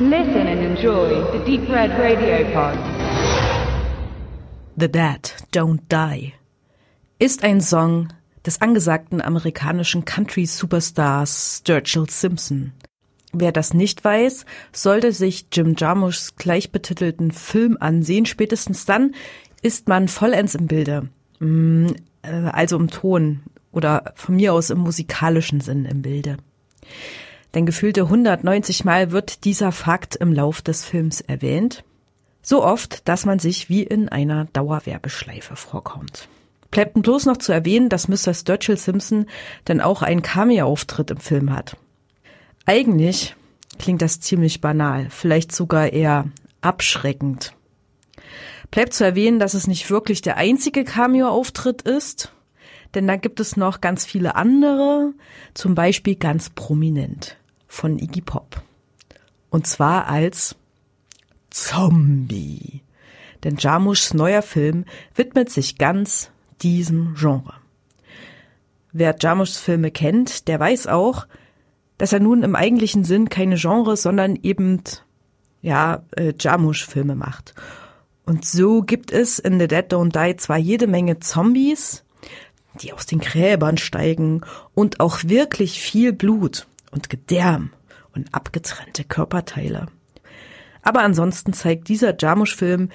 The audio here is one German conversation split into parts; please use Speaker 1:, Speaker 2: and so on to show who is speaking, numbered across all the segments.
Speaker 1: Listen and enjoy the Deep Red Radio Pod.
Speaker 2: The Dead Don't Die ist ein Song des angesagten amerikanischen Country-Superstars Sturgill Simpson. Wer das nicht weiß, sollte sich Jim Jarmuschs gleichbetitelten Film ansehen. Spätestens dann ist man vollends im Bilde. Mm, äh, also im Ton oder von mir aus im musikalischen Sinn im Bilde. Denn gefühlte 190 Mal wird dieser Fakt im Lauf des Films erwähnt. So oft, dass man sich wie in einer Dauerwerbeschleife vorkommt. Bleibt bloß noch zu erwähnen, dass Mr. Sturgill Simpson denn auch einen Cameo-Auftritt im Film hat. Eigentlich klingt das ziemlich banal, vielleicht sogar eher abschreckend. Bleibt zu erwähnen, dass es nicht wirklich der einzige Cameo-Auftritt ist, denn da gibt es noch ganz viele andere, zum Beispiel ganz prominent von Iggy Pop. Und zwar als Zombie. Denn Jarmuschs neuer Film widmet sich ganz diesem Genre. Wer Jarmuschs Filme kennt, der weiß auch, dass er nun im eigentlichen Sinn keine Genres, sondern eben ja äh, Jarmusch-Filme macht. Und so gibt es in The Dead Don't Die zwar jede Menge Zombies, die aus den Gräbern steigen und auch wirklich viel Blut und Gedärm und abgetrennte Körperteile. Aber ansonsten zeigt dieser Jarmusch-Film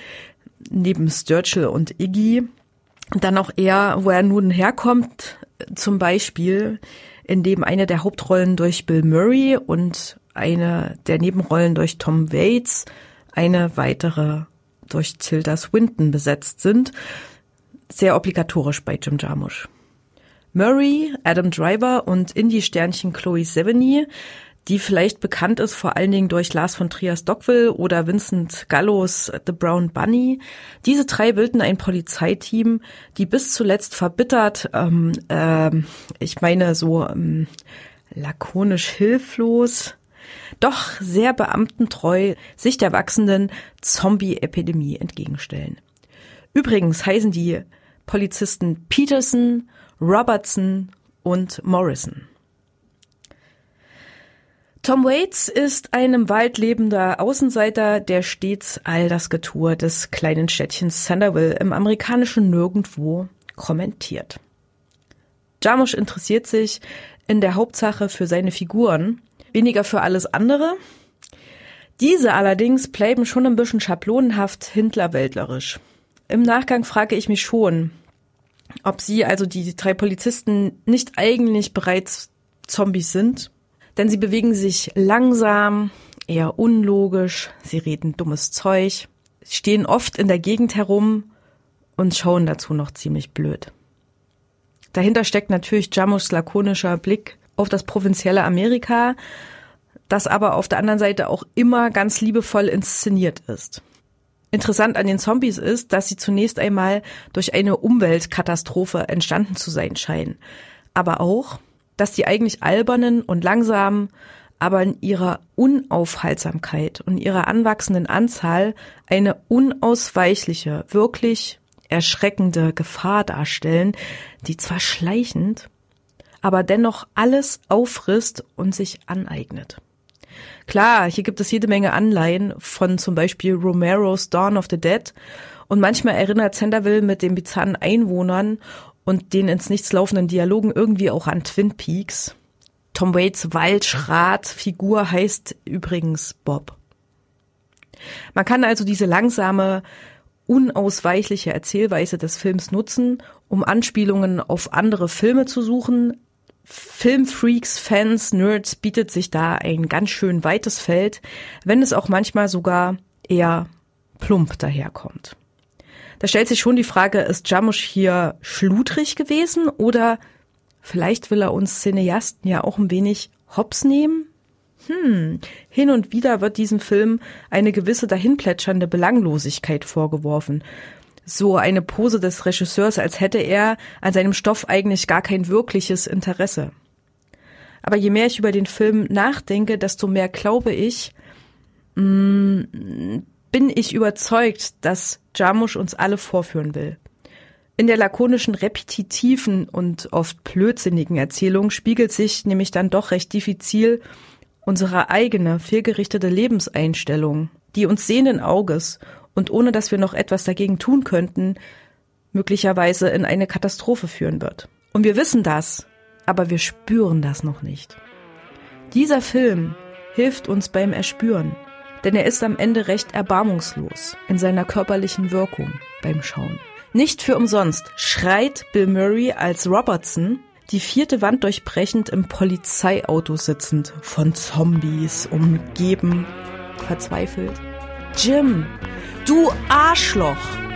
Speaker 2: neben Sturgill und Iggy dann auch eher, wo er nun herkommt, zum Beispiel, in dem eine der Hauptrollen durch Bill Murray und eine der Nebenrollen durch Tom Waits, eine weitere durch Tilda Swinton besetzt sind. Sehr obligatorisch bei Jim Jarmusch. Murray, Adam Driver und Indie-Sternchen Chloe Sevigny die vielleicht bekannt ist vor allen Dingen durch Lars von Trias Dockville oder Vincent Gallos The Brown Bunny. Diese drei bilden ein Polizeiteam, die bis zuletzt verbittert, ähm, äh, ich meine so ähm, lakonisch hilflos, doch sehr beamtentreu sich der wachsenden Zombie-Epidemie entgegenstellen. Übrigens heißen die Polizisten Peterson, Robertson und Morrison. Tom Waits ist ein im Wald lebender Außenseiter, der stets all das Getue des kleinen Städtchens Sanderville im amerikanischen Nirgendwo kommentiert. Jarmusch interessiert sich in der Hauptsache für seine Figuren, weniger für alles andere. Diese allerdings bleiben schon ein bisschen schablonenhaft hintlerwäldlerisch. Im Nachgang frage ich mich schon, ob sie, also die drei Polizisten, nicht eigentlich bereits Zombies sind denn sie bewegen sich langsam, eher unlogisch, sie reden dummes Zeug, stehen oft in der Gegend herum und schauen dazu noch ziemlich blöd. Dahinter steckt natürlich Jamus lakonischer Blick auf das provinzielle Amerika, das aber auf der anderen Seite auch immer ganz liebevoll inszeniert ist. Interessant an den Zombies ist, dass sie zunächst einmal durch eine Umweltkatastrophe entstanden zu sein scheinen, aber auch, dass die eigentlich albernen und langsamen, aber in ihrer Unaufhaltsamkeit und ihrer anwachsenden Anzahl eine unausweichliche, wirklich erschreckende Gefahr darstellen, die zwar schleichend, aber dennoch alles auffrisst und sich aneignet. Klar, hier gibt es jede Menge Anleihen von zum Beispiel Romero's Dawn of the Dead und manchmal erinnert Centerville mit den bizarren Einwohnern und den ins Nichts laufenden Dialogen irgendwie auch an Twin Peaks. Tom Waits Waldschrat-Figur heißt übrigens Bob. Man kann also diese langsame, unausweichliche Erzählweise des Films nutzen, um Anspielungen auf andere Filme zu suchen. Filmfreaks, Fans, Nerds bietet sich da ein ganz schön weites Feld, wenn es auch manchmal sogar eher plump daherkommt. Da stellt sich schon die Frage, ist Jamusch hier schludrig gewesen oder vielleicht will er uns Cineasten ja auch ein wenig hops nehmen? Hm, hin und wieder wird diesem Film eine gewisse dahinplätschernde Belanglosigkeit vorgeworfen. So eine Pose des Regisseurs, als hätte er an seinem Stoff eigentlich gar kein wirkliches Interesse. Aber je mehr ich über den Film nachdenke, desto mehr glaube ich, mh, hm, bin ich überzeugt, dass Jarmusch uns alle vorführen will. In der lakonischen, repetitiven und oft blödsinnigen Erzählung spiegelt sich nämlich dann doch recht diffizil unsere eigene fehlgerichtete Lebenseinstellung, die uns sehenden Auges und ohne dass wir noch etwas dagegen tun könnten, möglicherweise in eine Katastrophe führen wird. Und wir wissen das, aber wir spüren das noch nicht. Dieser Film hilft uns beim Erspüren, denn er ist am Ende recht erbarmungslos in seiner körperlichen Wirkung beim Schauen. Nicht für umsonst schreit Bill Murray als Robertson die vierte Wand durchbrechend im Polizeiauto sitzend, von Zombies umgeben, verzweifelt. Jim, du Arschloch!